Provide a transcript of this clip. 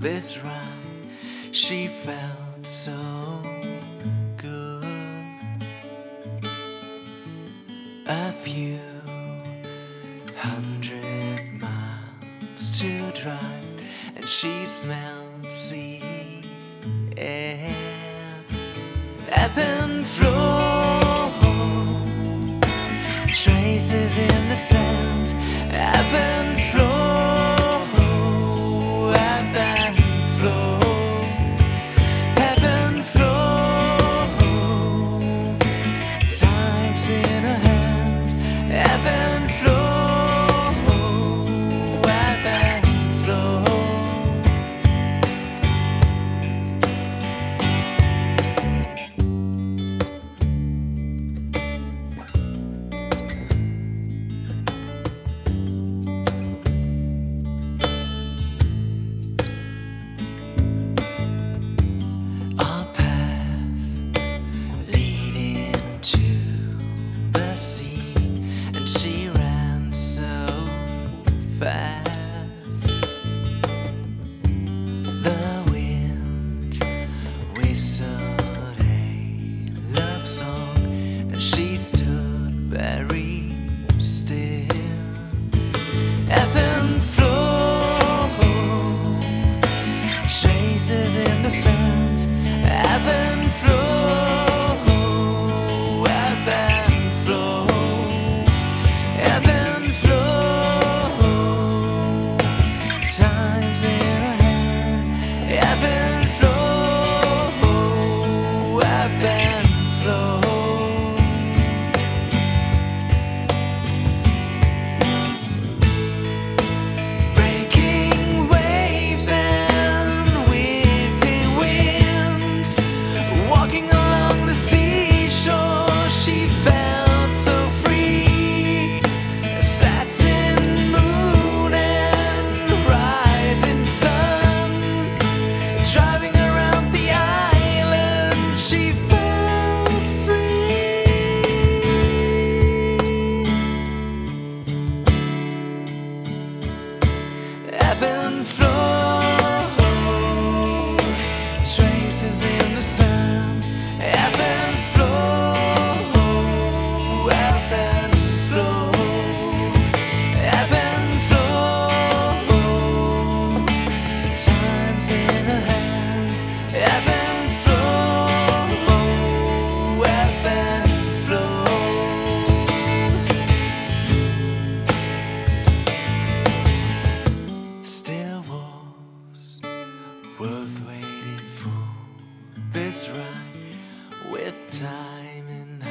this ride. She felt so good. A few hundred miles to drive, and she smelled sea air. And traces in the sand. Ebb and and she ran so fast. The wind whistled a love song, and she stood very still. Ebb and flow traces in the sand, ebb and flow. Time in